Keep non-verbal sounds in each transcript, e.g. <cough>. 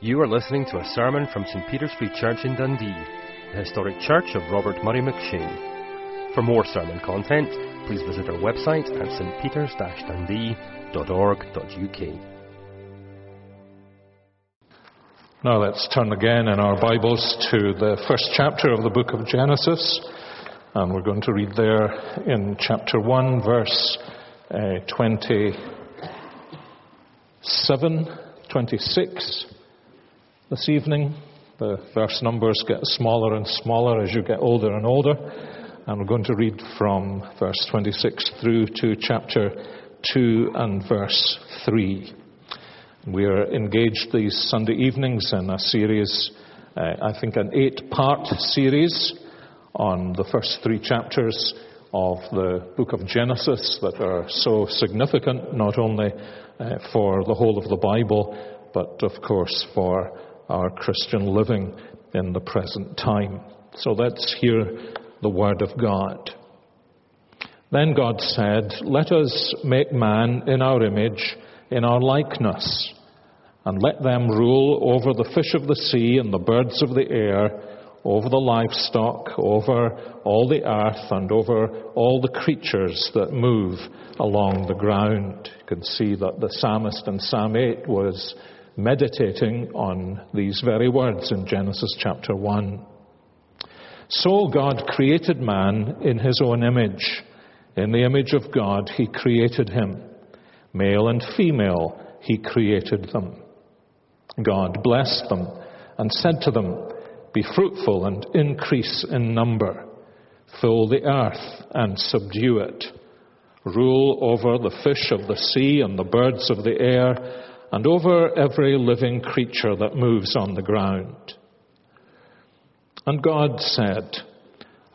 You are listening to a sermon from St Peter's Free Church in Dundee, the historic church of Robert Murray McCheyne. For more sermon content, please visit our website at stpeters-dundee.org.uk. Now let's turn again in our Bibles to the first chapter of the book of Genesis, and we're going to read there in chapter 1, verse uh, 27, 26 this evening. The verse numbers get smaller and smaller as you get older and older. And we're going to read from verse 26 through to chapter 2 and verse 3. We are engaged these Sunday evenings in a series, uh, I think an eight part series on the first three chapters of the book of Genesis that are so significant not only uh, for the whole of the Bible, but of course for our Christian living in the present time. So let's hear the word of God. Then God said, Let us make man in our image, in our likeness, and let them rule over the fish of the sea and the birds of the air, over the livestock, over all the earth, and over all the creatures that move along the ground. You can see that the psalmist in Psalm 8 was meditating on these very words in Genesis chapter 1. So God created man in his own image. In the image of God, he created him. Male and female, he created them. God blessed them and said to them, Be fruitful and increase in number. Fill the earth and subdue it. Rule over the fish of the sea and the birds of the air and over every living creature that moves on the ground. And God said,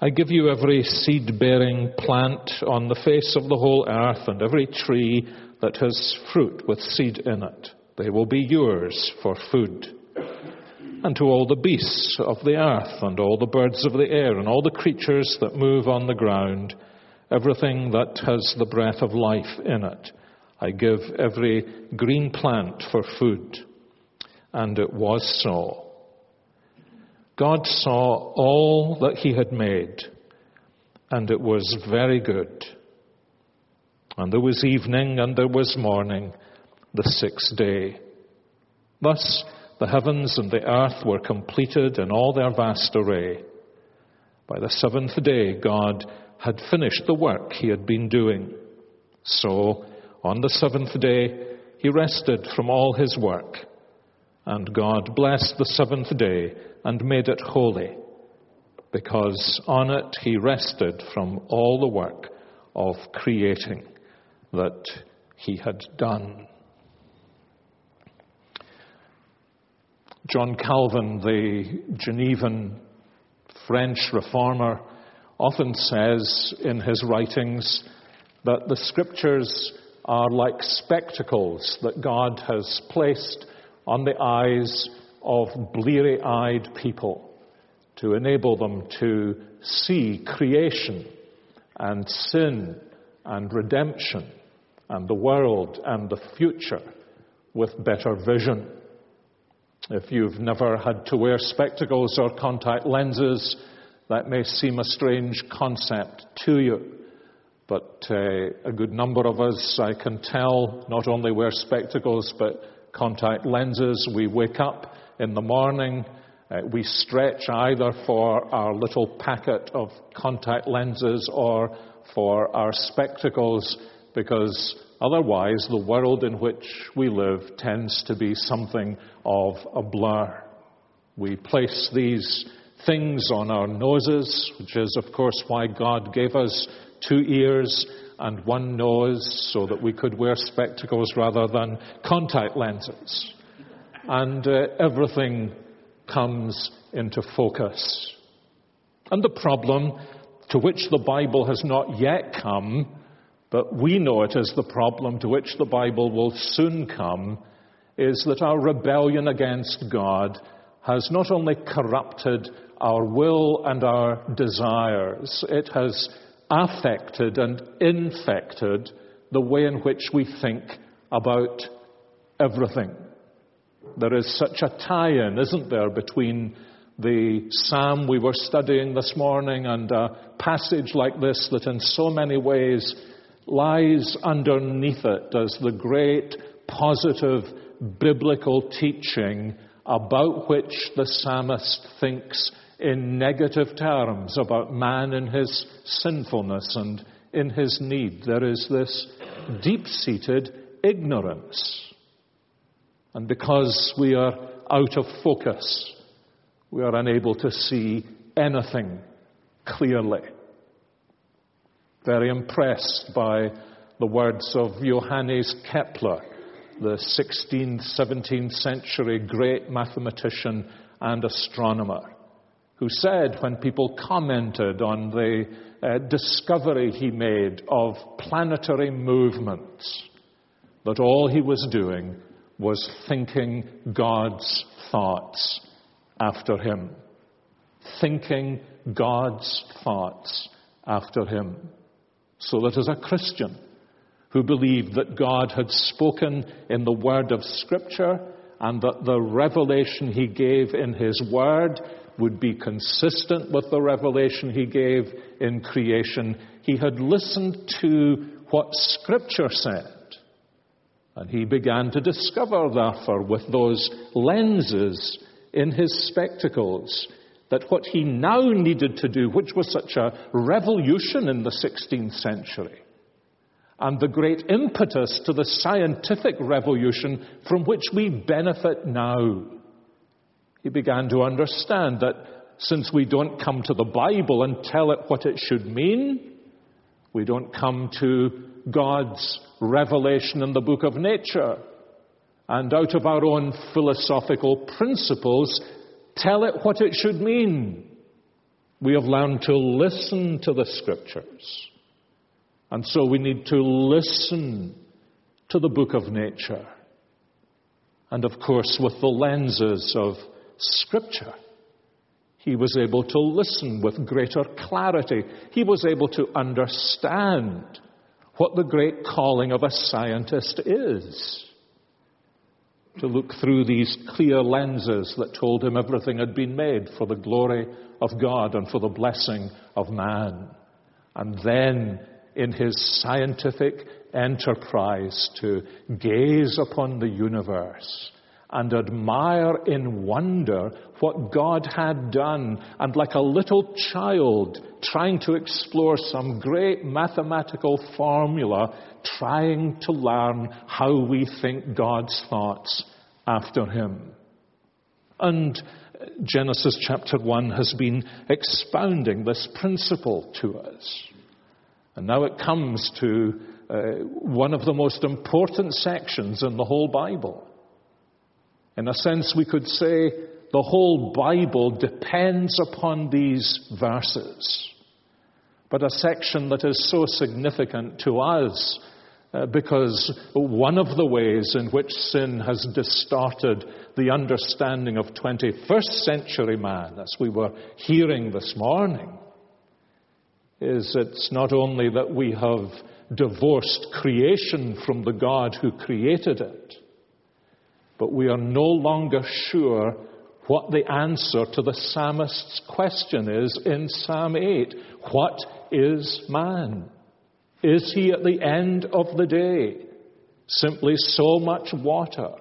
I give you every seed bearing plant on the face of the whole earth and every tree that has fruit with seed in it. They will be yours for food. And to all the beasts of the earth and all the birds of the air and all the creatures that move on the ground, everything that has the breath of life in it I give every green plant for food. And it was so. God saw all that he had made, and it was very good. And there was evening and there was morning, the sixth day. Thus the heavens and the earth were completed in all their vast array. By the seventh day, God had finished the work he had been doing. So on the seventh day, he rested from all his work. And God blessed the seventh day and made it holy, because on it he rested from all the work of creating that he had done. John Calvin, the Genevan French reformer, often says in his writings that the scriptures are like spectacles that God has placed on the eyes of bleary eyed people to enable them to see creation and sin and redemption and the world and the future with better vision. If you've never had to wear spectacles or contact lenses, that may seem a strange concept to you. But uh, a good number of us, I can tell, not only wear spectacles but contact lenses. We wake up in the morning, uh, we stretch either for our little packet of contact lenses or for our spectacles because otherwise the world in which we live tends to be something of a blur. We place these things on our noses, which is, of course, why God gave us two ears and one nose so that we could wear spectacles rather than contact lenses. And uh, everything comes into focus. And the problem to which the Bible has not yet come, but we know it as the problem to which the Bible will soon come, is that our rebellion against God has not only corrupted our will and our desires, it has affected and infected the way in which we think about everything. there is such a tie in, isn't there, between the psalm we were studying this morning and a passage like this that in so many ways lies underneath it as the great positive biblical teaching about which the psalmist thinks in negative terms about man in his sinfulness and in his need. There is this deep seated ignorance. And because we are out of focus, we are unable to see anything clearly. Very impressed by the words of Johannes Kepler, the 16th, 17th century great mathematician and astronomer, who said when people commented on the uh, discovery he made of planetary movements that all he was doing was thinking God's thoughts after him. Thinking God's thoughts after him. So that as a Christian who believed that God had spoken in the word of Scripture and that the revelation he gave in his word would be consistent with the revelation he gave in creation, he had listened to what Scripture said. And he began to discover, therefore, with those lenses in his spectacles that what he now needed to do, which was such a revolution in the 16th century, and the great impetus to the scientific revolution from which we benefit now, he began to understand that since we don't come to the Bible and tell it what it should mean, we don't come to God's revelation in the book of nature and out of our own philosophical principles tell it what it should mean. We have learned to listen to the scriptures. And so we need to listen to the book of nature. And of course, with the lenses of scripture, he was able to listen with greater clarity. He was able to understand what the great calling of a scientist is to look through these clear lenses that told him everything had been made for the glory of God and for the blessing of man. And then, in his scientific enterprise, to gaze upon the universe and admire in wonder what God had done, and like a little child trying to explore some great mathematical formula, trying to learn how we think God's thoughts after Him. And Genesis chapter 1 has been expounding this principle to us. And now it comes to uh, one of the most important sections in the whole Bible. In a sense, we could say the whole Bible depends upon these verses. But a section that is so significant to us uh, because one of the ways in which sin has distorted the understanding of 21st century man, as we were hearing this morning, is it's not only that we have divorced creation from the God who created it, but we are no longer sure what the answer to the psalmist's question is in Psalm 8. What is man? Is he at the end of the day simply so much water,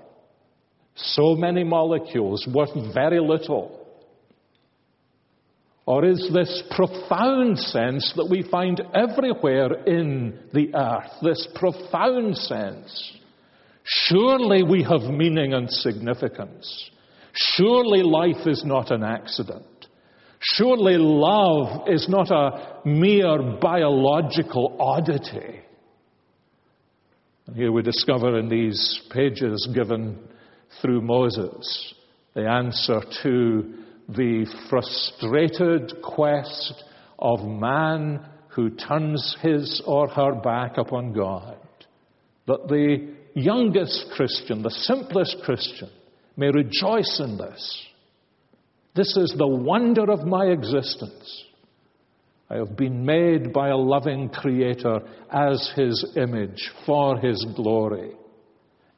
so many molecules worth very little? Or is this profound sense that we find everywhere in the earth, this profound sense Surely we have meaning and significance. Surely life is not an accident. Surely love is not a mere biological oddity. And here we discover in these pages given through Moses the answer to the frustrated quest of man who turns his or her back upon God. That the youngest Christian, the simplest Christian, may rejoice in this. This is the wonder of my existence. I have been made by a loving Creator as His image, for His glory,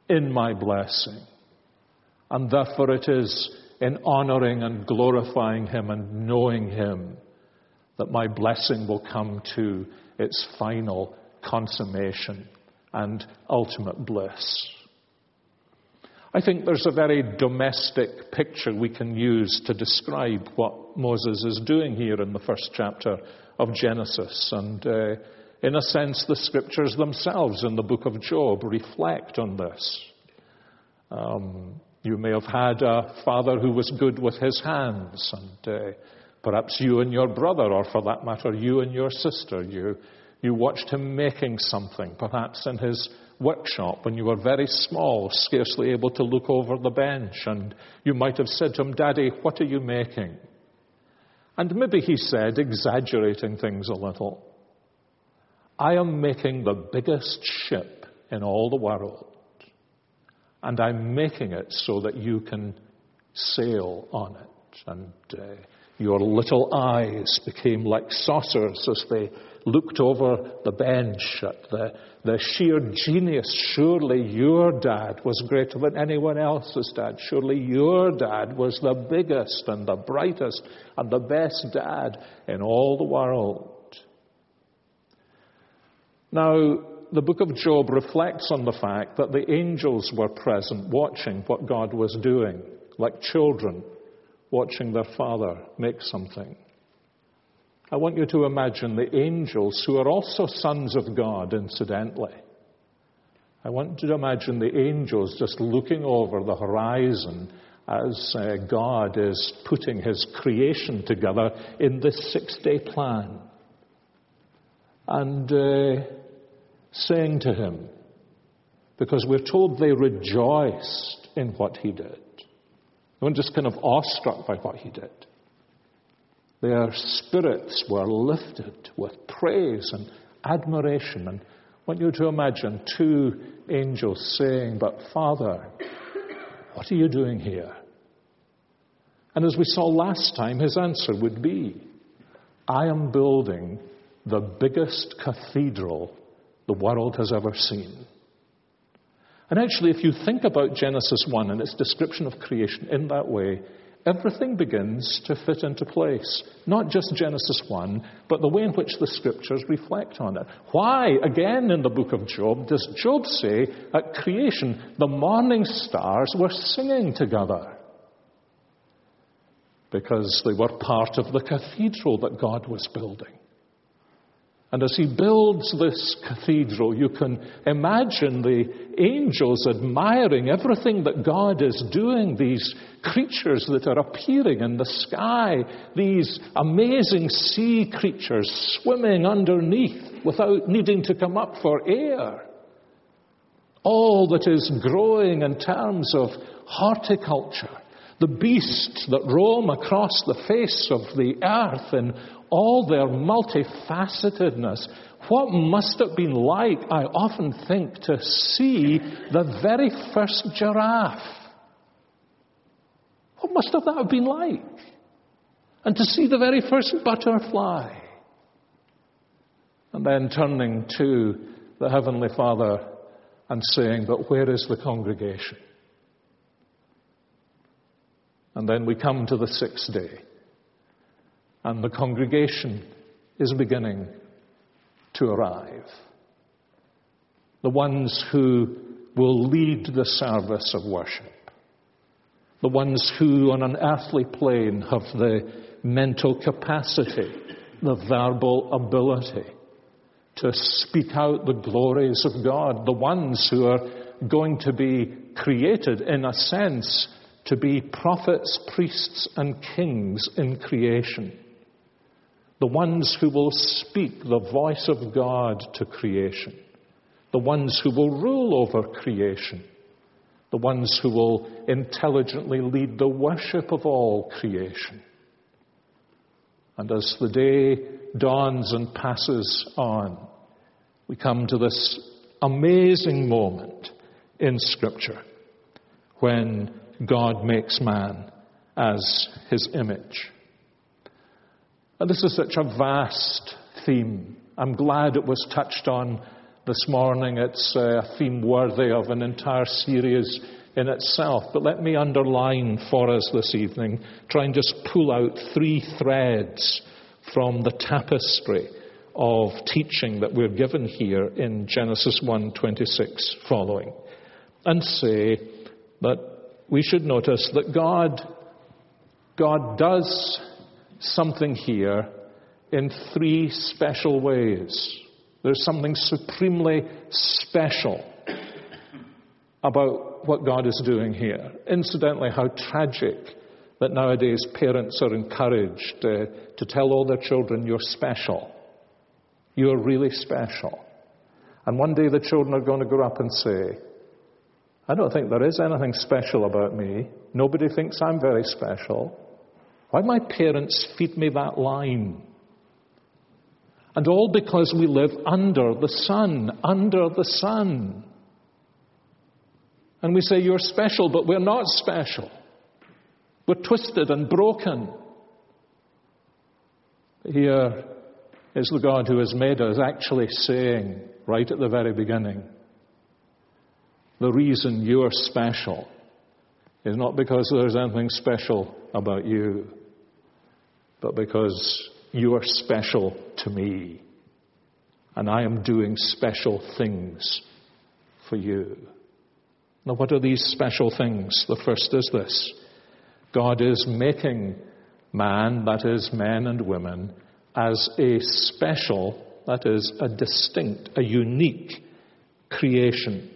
in my blessing. And therefore it is in honoring and glorifying Him and knowing Him that my blessing will come to its final consummation and ultimate bliss. I think there's a very domestic picture we can use to describe what Moses is doing here in the first chapter of Genesis. And uh, in a sense, the scriptures themselves in the book of Job reflect on this. Um, you may have had a father who was good with his hands, and uh, perhaps you and your brother, or for that matter, you and your sister, you, you watched him making something, perhaps in his workshop when you were very small, scarcely able to look over the bench, and you might have said to him, Daddy, what are you making? And maybe he said, exaggerating things a little, I am making the biggest ship in all the world, and I'm making it so that you can sail on it. And uh, your little eyes became like saucers as they looked over the bench at the, the sheer genius. Surely your dad was greater than anyone else's dad. Surely your dad was the biggest and the brightest and the best dad in all the world. Now, the book of Job reflects on the fact that the angels were present watching what God was doing, like children watching their father make something. I want you to imagine the angels, who are also sons of God, incidentally. I want you to imagine the angels just looking over the horizon as uh, God is putting his creation together in this six day plan. And uh, saying to him, because we're told they rejoiced in what he did. They weren't just kind of awestruck by what he did. Their spirits were lifted with praise and admiration. And I want you to imagine two angels saying, But Father, what are you doing here? And as we saw last time, his answer would be, I am building the biggest cathedral the world has ever seen. And actually, if you think about Genesis 1 and its description of creation in that way, everything begins to fit into place. Not just Genesis 1, but the way in which the scriptures reflect on it. Why, again in the book of Job, does Job say at creation the morning stars were singing together? Because they were part of the cathedral that God was building. And as he builds this cathedral, you can imagine the angels admiring everything that God is doing, these creatures that are appearing in the sky, these amazing sea creatures swimming underneath without needing to come up for air. All that is growing in terms of horticulture, the beasts that roam across the face of the earth in all their multifacetedness. What must it have been like, I often think, to see the very first giraffe? What must have that have been like? And to see the very first butterfly. And then turning to the Heavenly Father and saying, But where is the congregation? And then we come to the sixth day and the congregation is beginning to arrive. The ones who will lead the service of worship. The ones who, on an earthly plane, have the mental capacity, the verbal ability to speak out the glories of God. The ones who are going to be created, in a sense, to be prophets, priests, and kings in creation the ones who will speak the voice of God to creation, the ones who will rule over creation, the ones who will intelligently lead the worship of all creation. And as the day dawns and passes on, we come to this amazing moment in Scripture when God makes man as his image. And this is such a vast theme. I'm glad it was touched on this morning. It's a theme worthy of an entire series in itself. But let me underline for us this evening, try and just pull out three threads from the tapestry of teaching that we're given here in Genesis 1:26 following and say that we should notice that God God does something here in three special ways. There's something supremely special about what God is doing here. Incidentally, how tragic that nowadays parents are encouraged uh, to tell all their children, You're special. You're really special. And one day the children are going to grow up and say, I don't think there is anything special about me. Nobody thinks I'm very special. Why my parents feed me that line? And all because we live under the sun, under the sun. And we say, You're special, but we're not special. We're twisted and broken. Here is the God who has made us actually saying, right at the very beginning, the reason you're special is not because there's anything special about you, but because you are special to me. And I am doing special things for you. Now, what are these special things? The first is this God is making man, that is, men and women, as a special, that is, a distinct, a unique creation.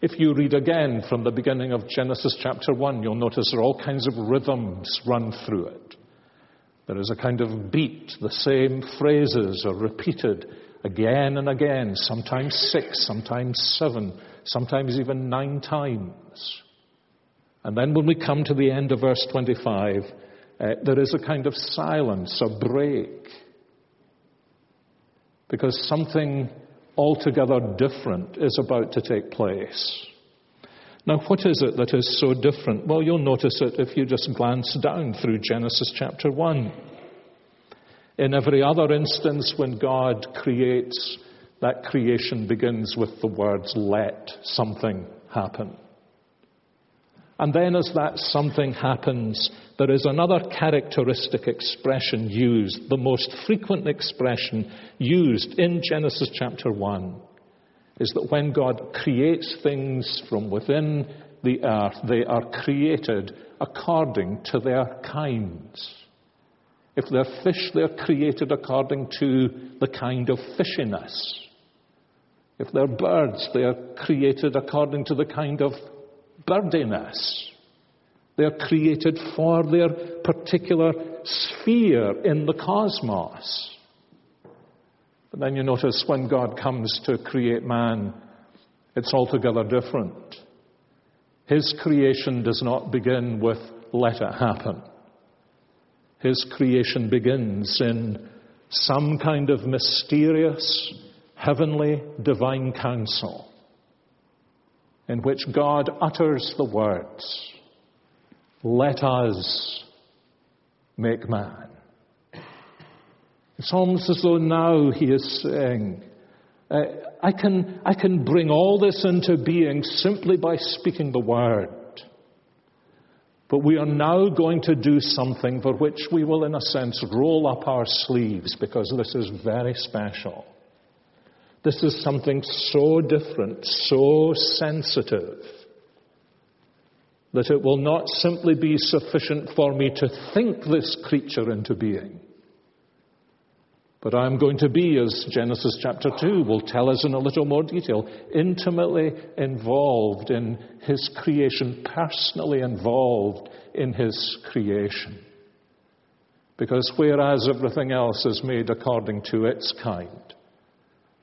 If you read again from the beginning of Genesis chapter 1, you'll notice there are all kinds of rhythms run through it. There is a kind of beat. The same phrases are repeated again and again, sometimes six, sometimes seven, sometimes even nine times. And then when we come to the end of verse 25, uh, there is a kind of silence, a break. Because something altogether different is about to take place. Now, what is it that is so different? Well, you'll notice it if you just glance down through Genesis chapter 1. In every other instance, when God creates, that creation begins with the words, let something happen. And then, as that something happens, there is another characteristic expression used, the most frequent expression used in Genesis chapter 1 is that when God creates things from within the earth, they are created according to their kinds. If they're fish, they're created according to the kind of fishiness. If they're birds, they are created according to the kind of birdiness. They're created for their particular sphere in the cosmos. But then you notice when God comes to create man, it's altogether different. His creation does not begin with let it happen. His creation begins in some kind of mysterious, heavenly, divine counsel in which God utters the words, Let us make man. It's almost as though now he is saying, uh, I, can, I can bring all this into being simply by speaking the word. But we are now going to do something for which we will, in a sense, roll up our sleeves because this is very special. This is something so different, so sensitive, that it will not simply be sufficient for me to think this creature into being but I'm going to be, as Genesis chapter 2 will tell us in a little more detail, intimately involved in his creation, personally involved in his creation. Because whereas everything else is made according to its kind,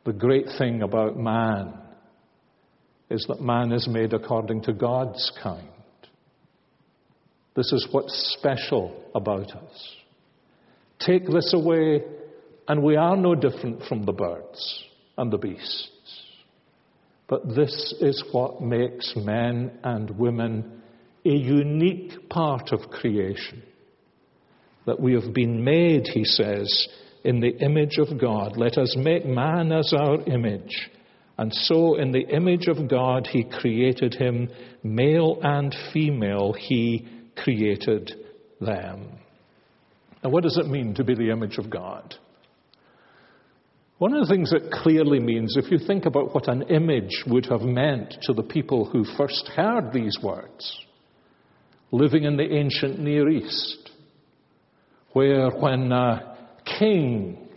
the great thing about man is that man is made according to God's kind. This is what's special about us. Take this away and we are no different from the birds and the beasts. But this is what makes men and women a unique part of creation. That we have been made, he says, in the image of God. Let us make man as our image And so, in the image of God, he created him, male and female, he created them. Now, what does it mean to be the image of God? One of the things it clearly means, if you think about what an image would have meant to the people who first heard these words, living in the ancient Near East, where when a king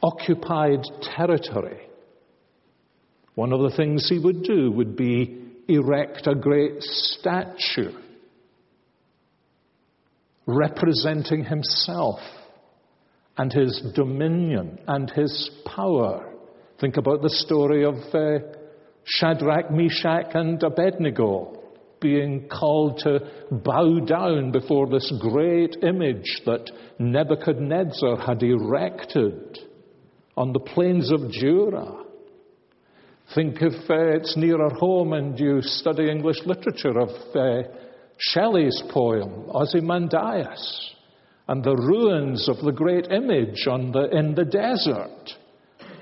occupied territory, one of the things he would do would be erect a great statue representing himself and his dominion and his power. Think about the story of uh, Shadrach, Meshach, and Abednego being called to bow down before this great image that Nebuchadnezzar had erected on the plains of Dura. Think if uh, it's nearer home and you study English literature of uh, Shelley's poem, Ozymandias and the ruins of the great image the, in the desert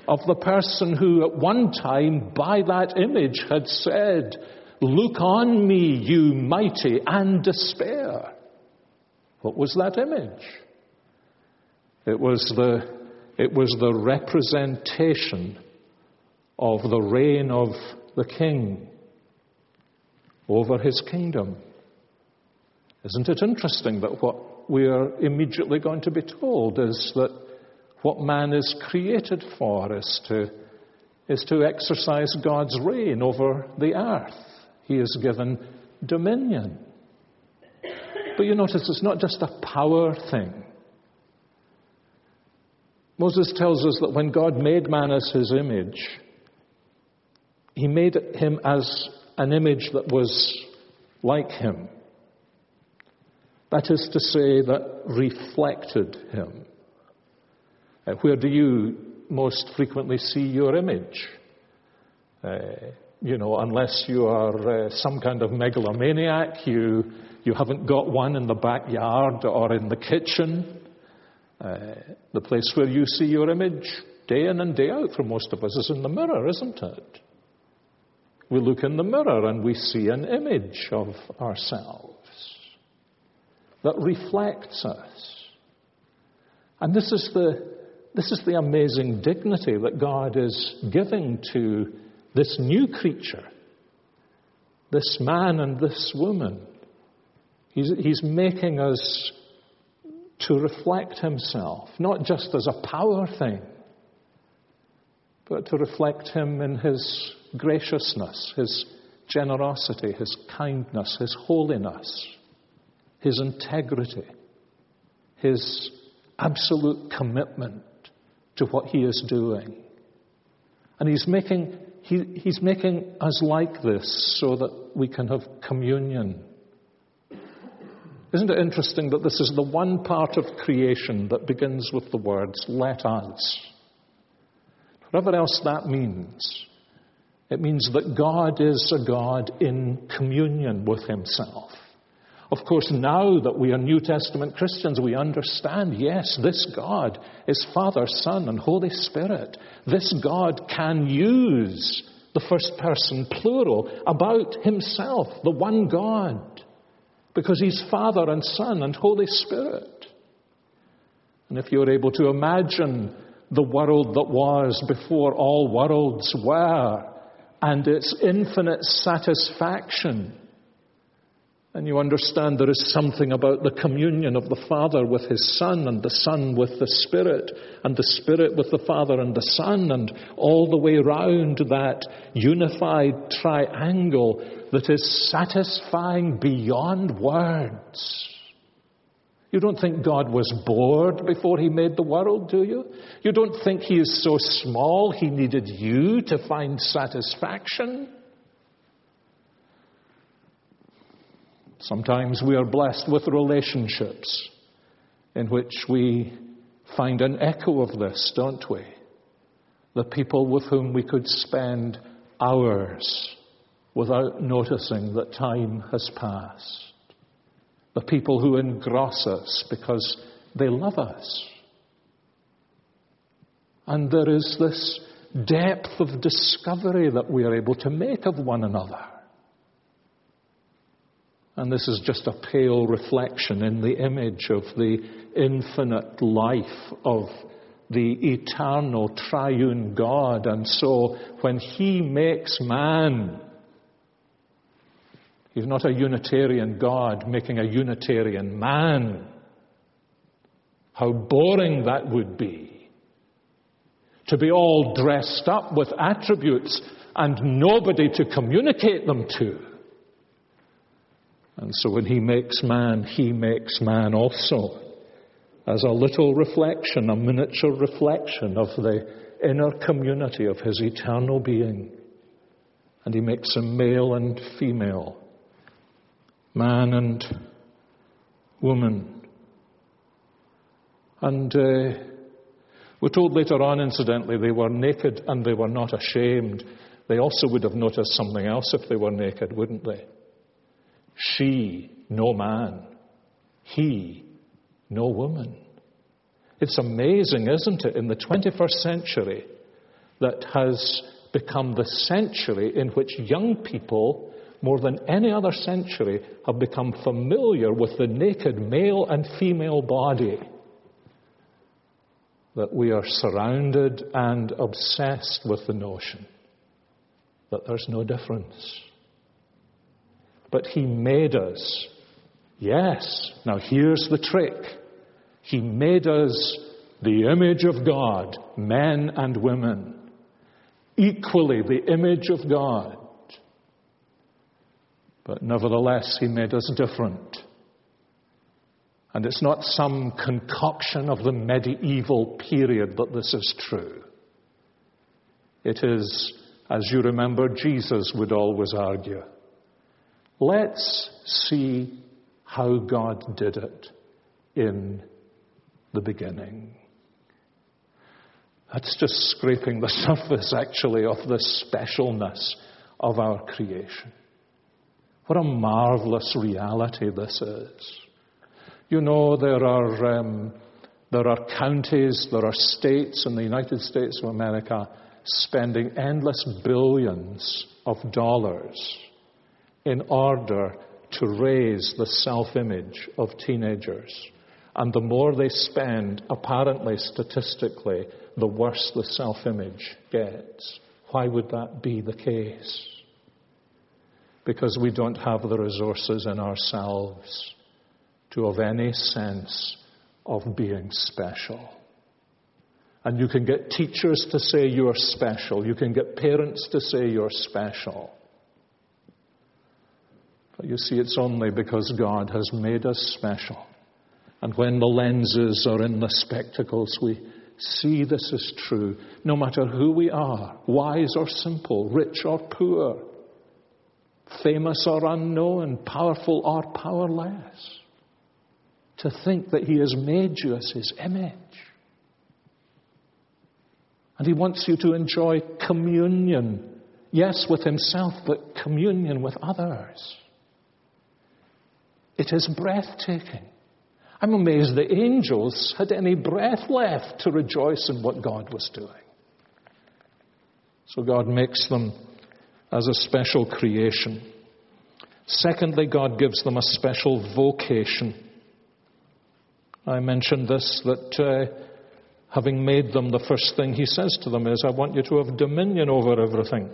of the person who at one time by that image had said, Look on me, you mighty, and despair. What was that image? It was the, it was the representation of the reign of the king over his kingdom. Isn't it interesting that what we are immediately going to be told is that what man is created for is to, is to exercise God's reign over the earth. He is given dominion. But you notice it's not just a power thing. Moses tells us that when God made man as his image, he made him as an image that was like him. That is to say, that reflected him. Uh, where do you most frequently see your image? Uh, you know, unless you are uh, some kind of megalomaniac, you, you haven't got one in the backyard or in the kitchen. Uh, the place where you see your image day in and day out for most of us is in the mirror, isn't it? We look in the mirror and we see an image of ourselves that reflects us. And this is the, this is the amazing dignity that God is giving to this new creature, this man and this woman. He's, he's making us to reflect himself, not just as a power thing, but to reflect him in his graciousness, his generosity, his kindness, his holiness his integrity, his absolute commitment to what he is doing. And he's making, he, he's making us like this so that we can have communion. Isn't it interesting that this is the one part of creation that begins with the words, let us? Whatever else that means, it means that God is a God in communion with himself. Of course, now that we are New Testament Christians, we understand yes, this God is Father, Son, and Holy Spirit. This God can use the first person plural about Himself, the one God, because He's Father and Son and Holy Spirit. And if you're able to imagine the world that was before all worlds were and its infinite satisfaction, and you understand there is something about the communion of the Father with His Son, and the Son with the Spirit, and the Spirit with the Father and the Son, and all the way round that unified triangle that is satisfying beyond words. You don't think God was bored before He made the world, do you? You don't think He is so small He needed you to find satisfaction? Sometimes we are blessed with relationships in which we find an echo of this, don't we? The people with whom we could spend hours without noticing that time has passed. The people who engross us because they love us. And there is this depth of discovery that we are able to make of one another. And this is just a pale reflection in the image of the infinite life of the eternal triune God. And so when He makes man, He's not a Unitarian God making a Unitarian man. How boring that would be. To be all dressed up with attributes and nobody to communicate them to. And so when he makes man, he makes man also as a little reflection, a miniature reflection of the inner community of his eternal being. And he makes him male and female, man and woman. And uh, we're told later on, incidentally, they were naked and they were not ashamed. They also would have noticed something else if they were naked, wouldn't they? She, no man. He, no woman. It's amazing, isn't it, in the 21st century that has become the century in which young people, more than any other century, have become familiar with the naked male and female body. That we are surrounded and obsessed with the notion that there's no difference. But He made us. Yes. Now here's the trick. He made us the image of God, men and women. Equally the image of God. But nevertheless, He made us different. And it's not some concoction of the medieval period that this is true. It is, as you remember, Jesus would always argue. Let's see how God did it in the beginning. That's just scraping the <laughs> surface, actually, of the specialness of our creation. What a marvelous reality this is. You know, there are, um, there are counties, there are states in the United States of America spending endless billions of dollars in order to raise the self image of teenagers. And the more they spend, apparently statistically, the worse the self image gets. Why would that be the case? Because we don't have the resources in ourselves to have any sense of being special. And you can get teachers to say you're special. You can get parents to say you're special. But you see, it's only because God has made us special. And when the lenses are in the spectacles, we see this is true, no matter who we are, wise or simple, rich or poor, famous or unknown, powerful or powerless. To think that He has made you as His image. And He wants you to enjoy communion, yes, with Himself, but communion with others. It is breathtaking. I'm amazed the angels had any breath left to rejoice in what God was doing. So God makes them as a special creation. Secondly, God gives them a special vocation. I mentioned this that uh, having made them, the first thing he says to them is, I want you to have dominion over everything.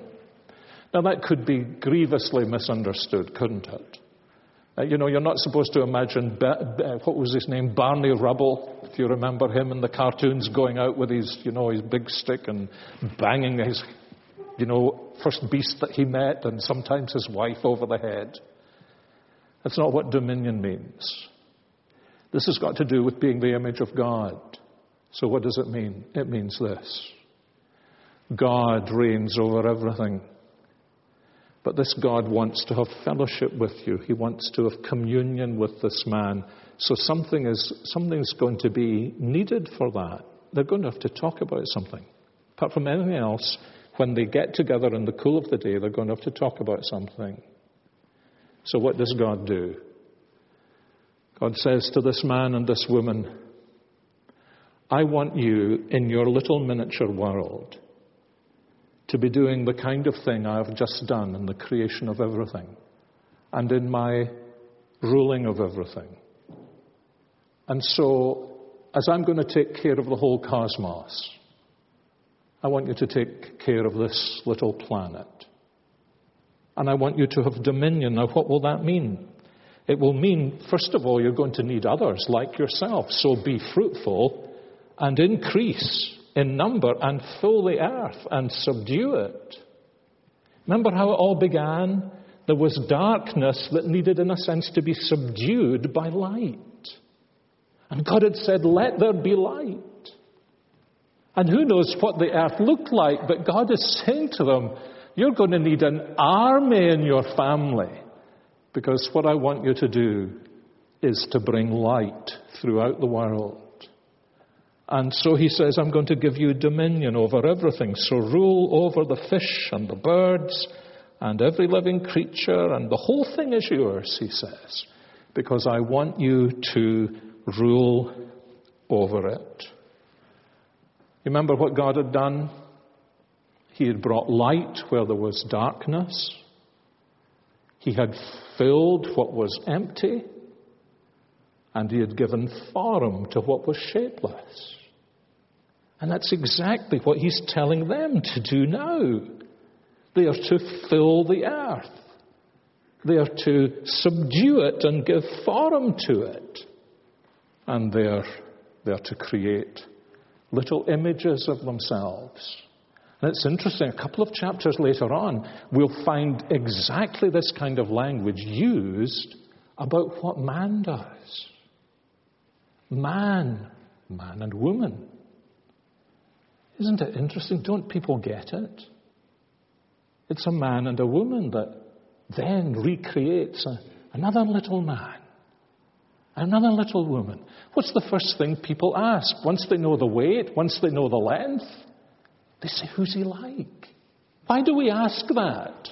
Now, that could be grievously misunderstood, couldn't it? Uh, you know, you're not supposed to imagine, what was his name, Barney Rubble, if you remember him in the cartoons, going out with his, you know, his big stick and banging his, you know, first beast that he met and sometimes his wife over the head. That's not what dominion means. This has got to do with being the image of God. So what does it mean? It means this. God reigns over everything. But this God wants to have fellowship with you. He wants to have communion with this man. So something is, something's going to be needed for that. They're going to have to talk about something. Apart from anything else, when they get together in the cool of the day, they're going to have to talk about something. So what does God do? God says to this man and this woman, I want you in your little miniature world to be doing the kind of thing I have just done in the creation of everything and in my ruling of everything. And so, as I'm going to take care of the whole cosmos, I want you to take care of this little planet. And I want you to have dominion. Now, what will that mean? It will mean, first of all, you're going to need others like yourself. So be fruitful and increase in number and fill the earth and subdue it. Remember how it all began? There was darkness that needed, in a sense, to be subdued by light. And God had said, Let there be light. And who knows what the earth looked like, but God is saying to them, You're going to need an army in your family because what I want you to do is to bring light throughout the world. And so he says, I'm going to give you dominion over everything. So rule over the fish and the birds and every living creature, and the whole thing is yours, he says, because I want you to rule over it. Remember what God had done? He had brought light where there was darkness. He had filled what was empty. And he had given form to what was shapeless. And that's exactly what he's telling them to do now. They are to fill the earth. They are to subdue it and give form to it. And they are, they are to create little images of themselves. And it's interesting, a couple of chapters later on, we'll find exactly this kind of language used about what man does. Man, man and woman. Isn't it interesting? Don't people get it? It's a man and a woman that then recreates a, another little man Another little woman. What's the first thing people ask? Once they know the weight, once they know the length, they say, Who's he like? Why do we ask that?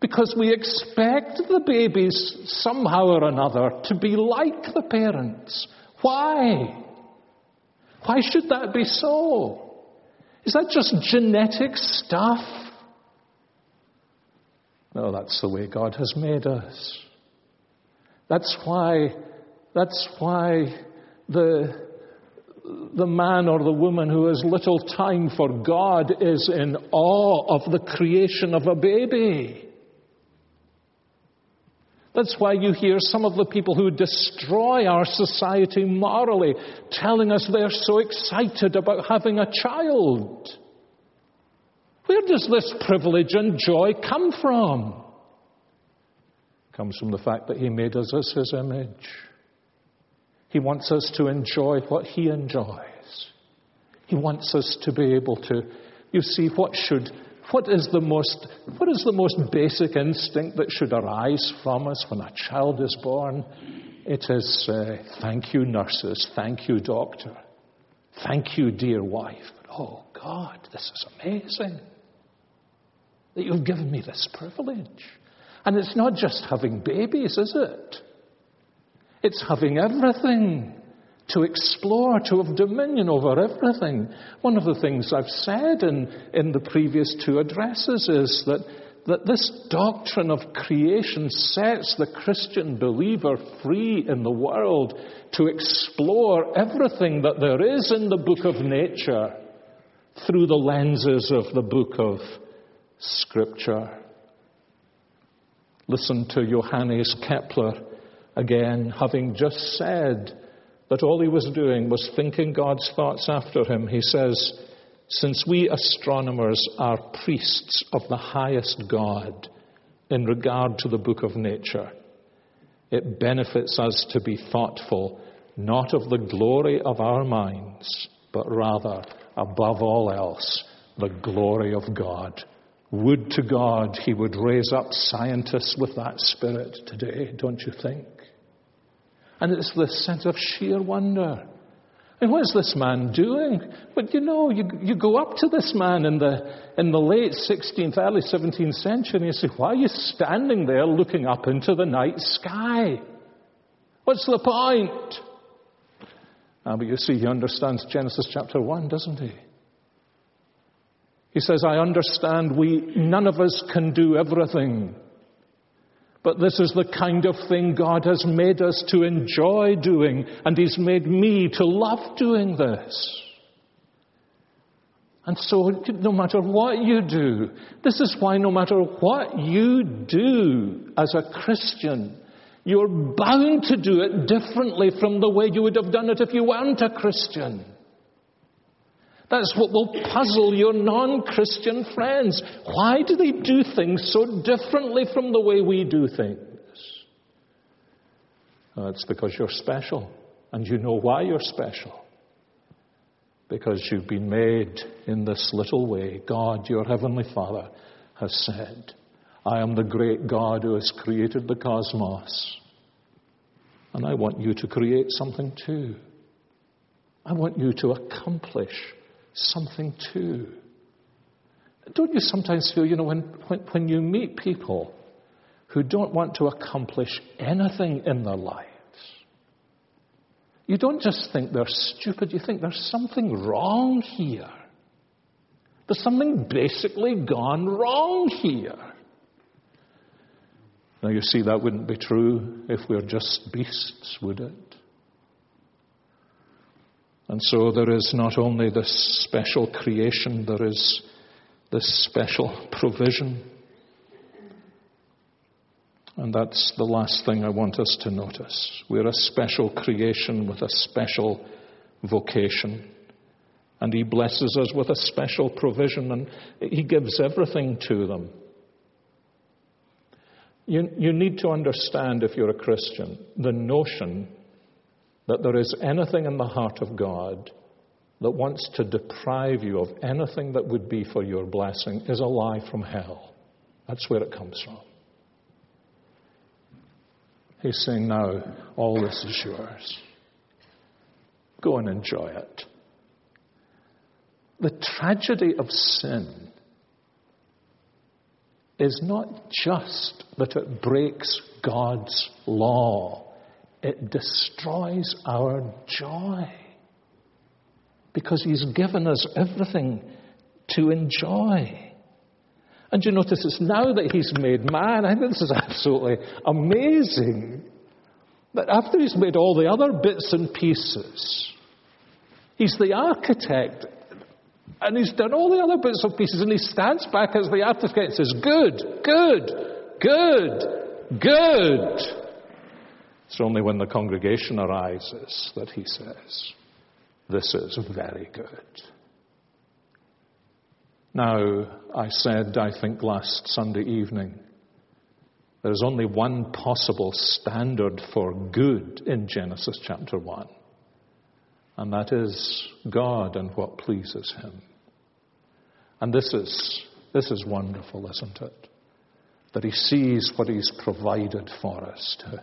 Because we expect the babies somehow or another to be like the parents. Why? Why should that be so? Is that just genetic stuff? No, that's the way God has made us. That's why, that's why the, the man or the woman who has little time for God is in awe of the creation of a baby. That's why you hear some of the people who destroy our society morally telling us they're so excited about having a child. Where does this privilege and joy come from? It comes from the fact that He made us as His image. He wants us to enjoy what He enjoys. He wants us to be able to, you see, what should, what is the most, what is the most basic instinct that should arise from us when a child is born? It is, uh, thank you, nurses. Thank you, doctor. Thank you, dear wife. Oh, God, this is amazing that you've given me this privilege. And it's not just having babies, is it? It's having everything to explore, to have dominion over everything. One of the things I've said in, in the previous two addresses is that, that this doctrine of creation sets the Christian believer free in the world to explore everything that there is in the book of nature through the lenses of the book of Scripture. Listen to Johannes Kepler again, having just said that all he was doing was thinking God's thoughts after him. He says, Since we astronomers are priests of the highest God in regard to the book of nature, it benefits us to be thoughtful not of the glory of our minds, but rather, above all else, the glory of God. Would to God he would raise up scientists with that spirit today, don't you think? And it's this sense of sheer wonder. And what is this man doing? But you know, you, you go up to this man in the, in the late 16th, early 17th century, and you say, Why are you standing there looking up into the night sky? What's the point? Ah, but you see, he understands Genesis chapter 1, doesn't he? He says, I understand we, none of us can do everything. But this is the kind of thing God has made us to enjoy doing, and He's made me to love doing this. And so, no matter what you do, this is why no matter what you do as a Christian, you're bound to do it differently from the way you would have done it if you weren't a Christian. That's what will puzzle your non Christian friends. Why do they do things so differently from the way we do things? Well, it's because you're special, and you know why you're special. Because you've been made in this little way. God, your Heavenly Father, has said, I am the great God who has created the cosmos. And I want you to create something too. I want you to accomplish something too. Don't you sometimes feel, you know, when, when, when you meet people who don't want to accomplish anything in their lives, you don't just think they're stupid, you think there's something wrong here. There's something basically gone wrong here. Now, you see, that wouldn't be true if we're just beasts, would it? And so there is not only this special creation, there is this special provision. And that's the last thing I want us to notice. We're a special creation with a special vocation. And He blesses us with a special provision, and He gives everything to them. You, you need to understand, if you're a Christian, the notion that there is anything in the heart of God that wants to deprive you of anything that would be for your blessing is a lie from hell. That's where it comes from. He's saying, Now, all this is yours. Go and enjoy it. The tragedy of sin is not just that it breaks God's law it destroys our joy. Because He's given us everything to enjoy. And you notice it's now that He's made man. I think this is <laughs> absolutely amazing. That after He's made all the other bits and pieces, He's the architect. And He's done all the other bits and pieces, and He stands back as the architect and says, Good, good, good, good. It's only when the congregation arises that he says, This is very good. Now, I said, I think last Sunday evening, there's only one possible standard for good in Genesis chapter 1, and that is God and what pleases Him. And this is, this is wonderful, isn't it? That He sees what He's provided for us to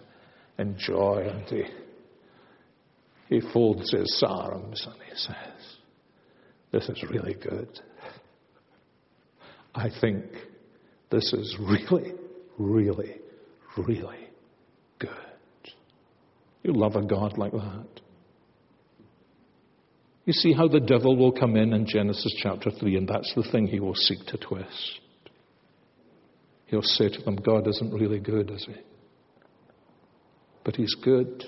enjoy. And he, he folds his arms and he says, This is really good. I think this is really, really, really good. You love a God like that. You see how the devil will come in in Genesis chapter 3, and that's the thing he will seek to twist. He'll say to them, God isn't really good, is he? But He's good.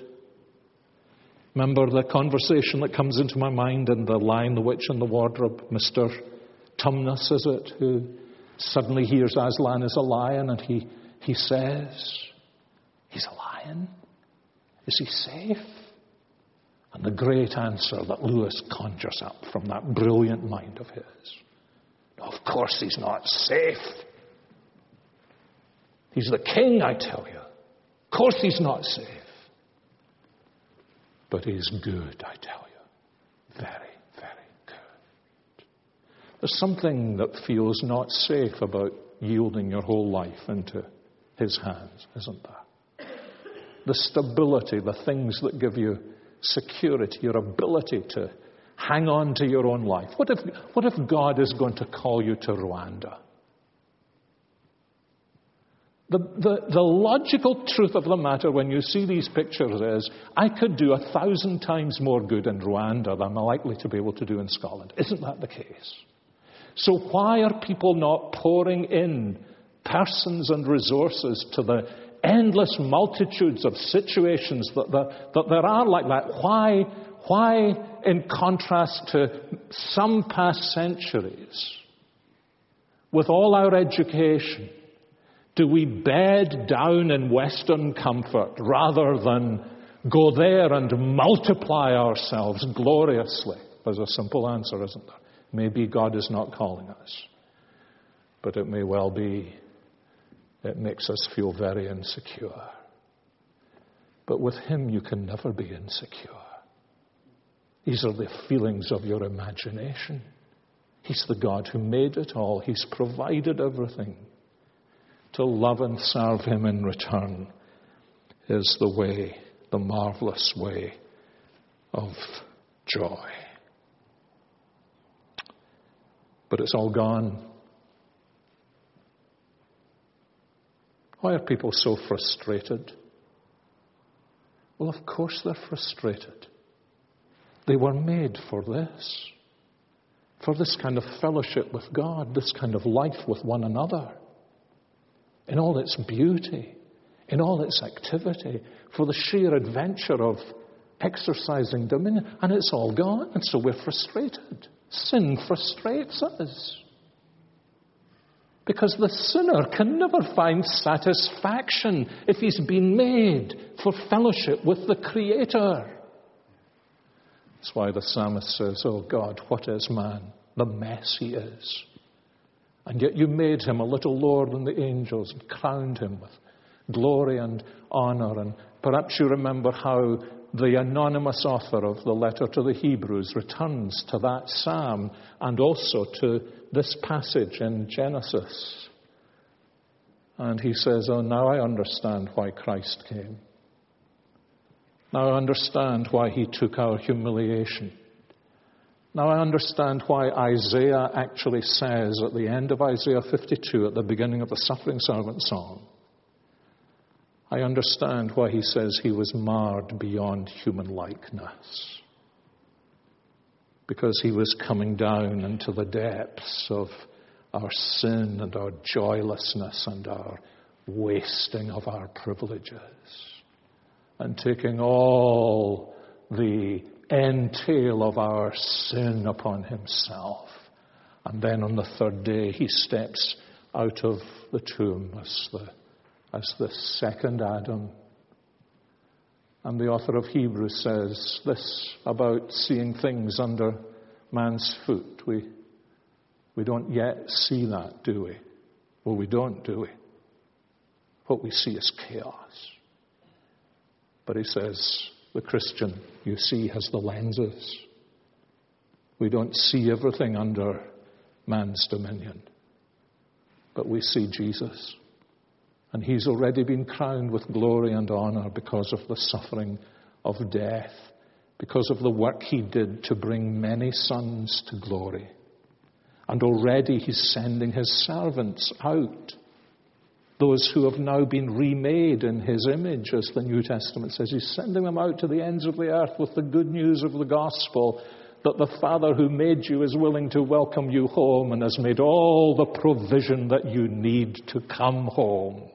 Remember the conversation that comes into my mind in The Lion, the Witch, and the Wardrobe? Mr. Tumnus, is it, who suddenly hears Aslan is a lion and he, he says, He's a lion? Is he safe? And the great answer that Lewis conjures up from that brilliant mind of his Of course, he's not safe. He's the king, I tell you. Of course, he's not safe. But he's good, I tell you. Very, very good. There's something that feels not safe about yielding your whole life into his hands, isn't there? The stability, the things that give you security, your ability to hang on to your own life. What if, what if God is going to call you to Rwanda? The, the, the, logical truth of the matter when you see these pictures is I could do a thousand times more good in Rwanda than I'm likely to be able to do in Scotland. Isn't that the case? So why are people not pouring in persons and resources to the endless multitudes of situations that there, that there are like that? Why, why, in contrast to some past centuries, with all our education, do we bed down in Western comfort rather than go there and multiply ourselves gloriously? There's a simple answer, isn't there? Maybe God is not calling us, but it may well be it makes us feel very insecure. But with Him, you can never be insecure. These are the feelings of your imagination. He's the God who made it all, He's provided everything. To love and serve Him in return is the way, the marvelous way of joy. But it's all gone. Why are people so frustrated? Well, of course they're frustrated. They were made for this, for this kind of fellowship with God, this kind of life with one another, in all its beauty, in all its activity, for the sheer adventure of exercising dominion. And it's all gone, and so we're frustrated. Sin frustrates us. Because the sinner can never find satisfaction if he's been made for fellowship with the Creator. That's why the psalmist says, Oh God, what is man? The mess he is. And yet you made him a little lower than the angels and crowned him with glory and honor. And perhaps you remember how the anonymous author of the letter to the Hebrews returns to that psalm and also to this passage in Genesis. And he says, Oh, now I understand why Christ came. Now I understand why he took our humiliation. Now I understand why Isaiah actually says at the end of Isaiah 52, at the beginning of the suffering servant song, I understand why he says he was marred beyond human likeness. Because he was coming down into the depths of our sin and our joylessness and our wasting of our privileges. And taking all the entail of our sin upon himself. And then on the third day, he steps out of the tomb as the as the second Adam. And the author of Hebrews says this about seeing things under man's foot. We, we don't yet see that, do we? Well, we don't, do we? What we see is chaos. But he says, the Christian, you see, has the lenses. We don't see everything under man's dominion, but we see Jesus. And he's already been crowned with glory and honor because of the suffering of death, because of the work he did to bring many sons to glory. And already he's sending his servants out, those who have now been remade in his image, as the New Testament says. He's sending them out to the ends of the earth with the good news of the gospel that the Father who made you is willing to welcome you home and has made all the provision that you need to come home.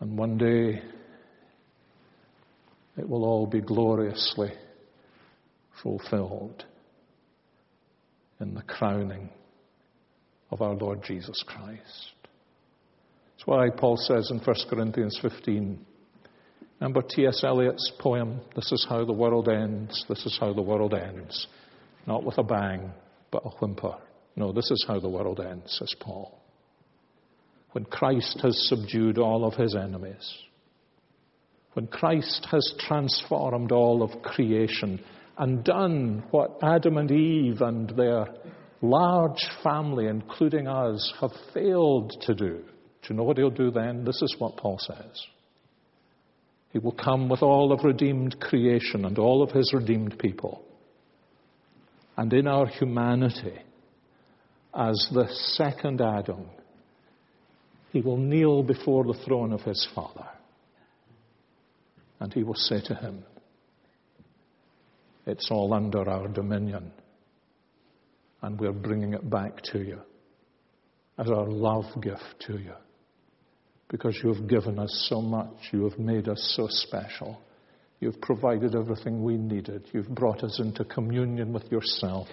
And one day it will all be gloriously fulfilled in the crowning of our Lord Jesus Christ. That's why Paul says in 1 Corinthians 15, remember T.S. Eliot's poem, This is how the world ends, this is how the world ends. Not with a bang, but a whimper. No, this is how the world ends, says Paul when Christ has subdued all of his enemies, when Christ has transformed all of creation and done what Adam and Eve and their large family, including us, have failed to do. Do you know what he'll do then? This is what Paul says. He will come with all of redeemed creation and all of his redeemed people. And in our humanity, as the second Adam, he will kneel before the throne of his Father. And he will say to him, It's all under our dominion. And we're bringing it back to you as our love gift to you. Because you have given us so much. You have made us so special. You've provided everything we needed. You've brought us into communion with yourself.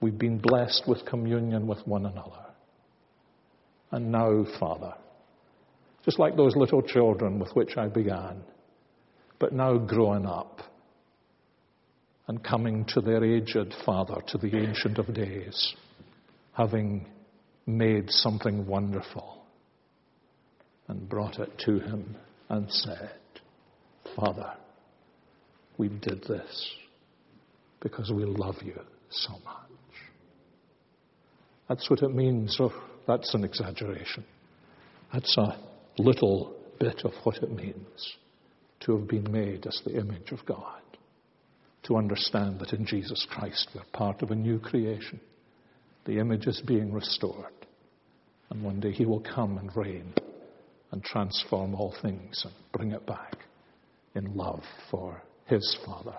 We've been blessed with communion with one another. And now, Father, just like those little children with which I began, but now growing up and coming to their aged Father, to the Ancient of Days, having made something wonderful and brought it to Him and said, Father, we did this because we love you so much. That's what it means. Oh, that's an exaggeration. That's a little bit of what it means to have been made as the image of God. To understand that in Jesus Christ we're part of a new creation. The image is being restored. And one day He will come and reign and transform all things and bring it back in love for His Father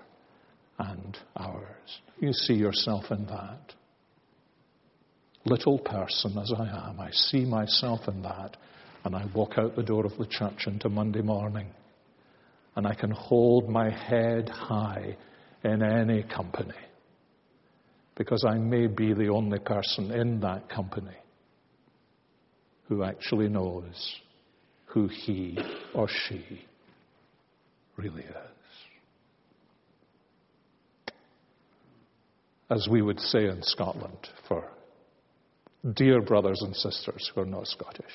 and ours. You see yourself in that. Little person as I am, I see myself in that and I walk out the door of the church into Monday morning, and I can hold my head high in any company, because I may be the only person in that company who actually knows who he or she really is. As we would say in Scotland, for dear brothers and sisters who are not Scottish,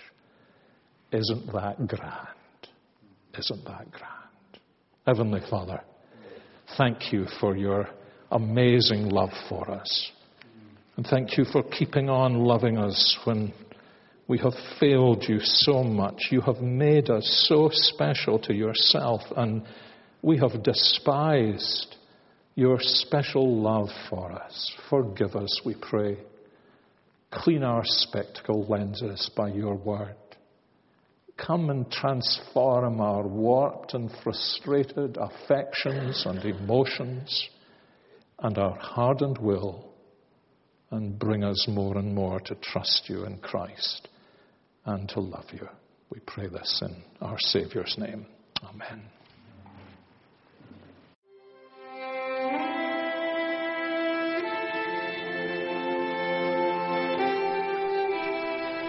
isn't that grand? Isn't that grand? Heavenly Father, thank you for your amazing love for us. And thank you for keeping on loving us when we have failed you so much. You have made us so special to yourself, and we have despised your special love for us. Forgive us, we pray. Clean our spectacle lenses by your word. Come and transform our warped and frustrated affections and emotions and our hardened will and bring us more and more to trust you in Christ and to love you. We pray this in our Saviour's name. Amen.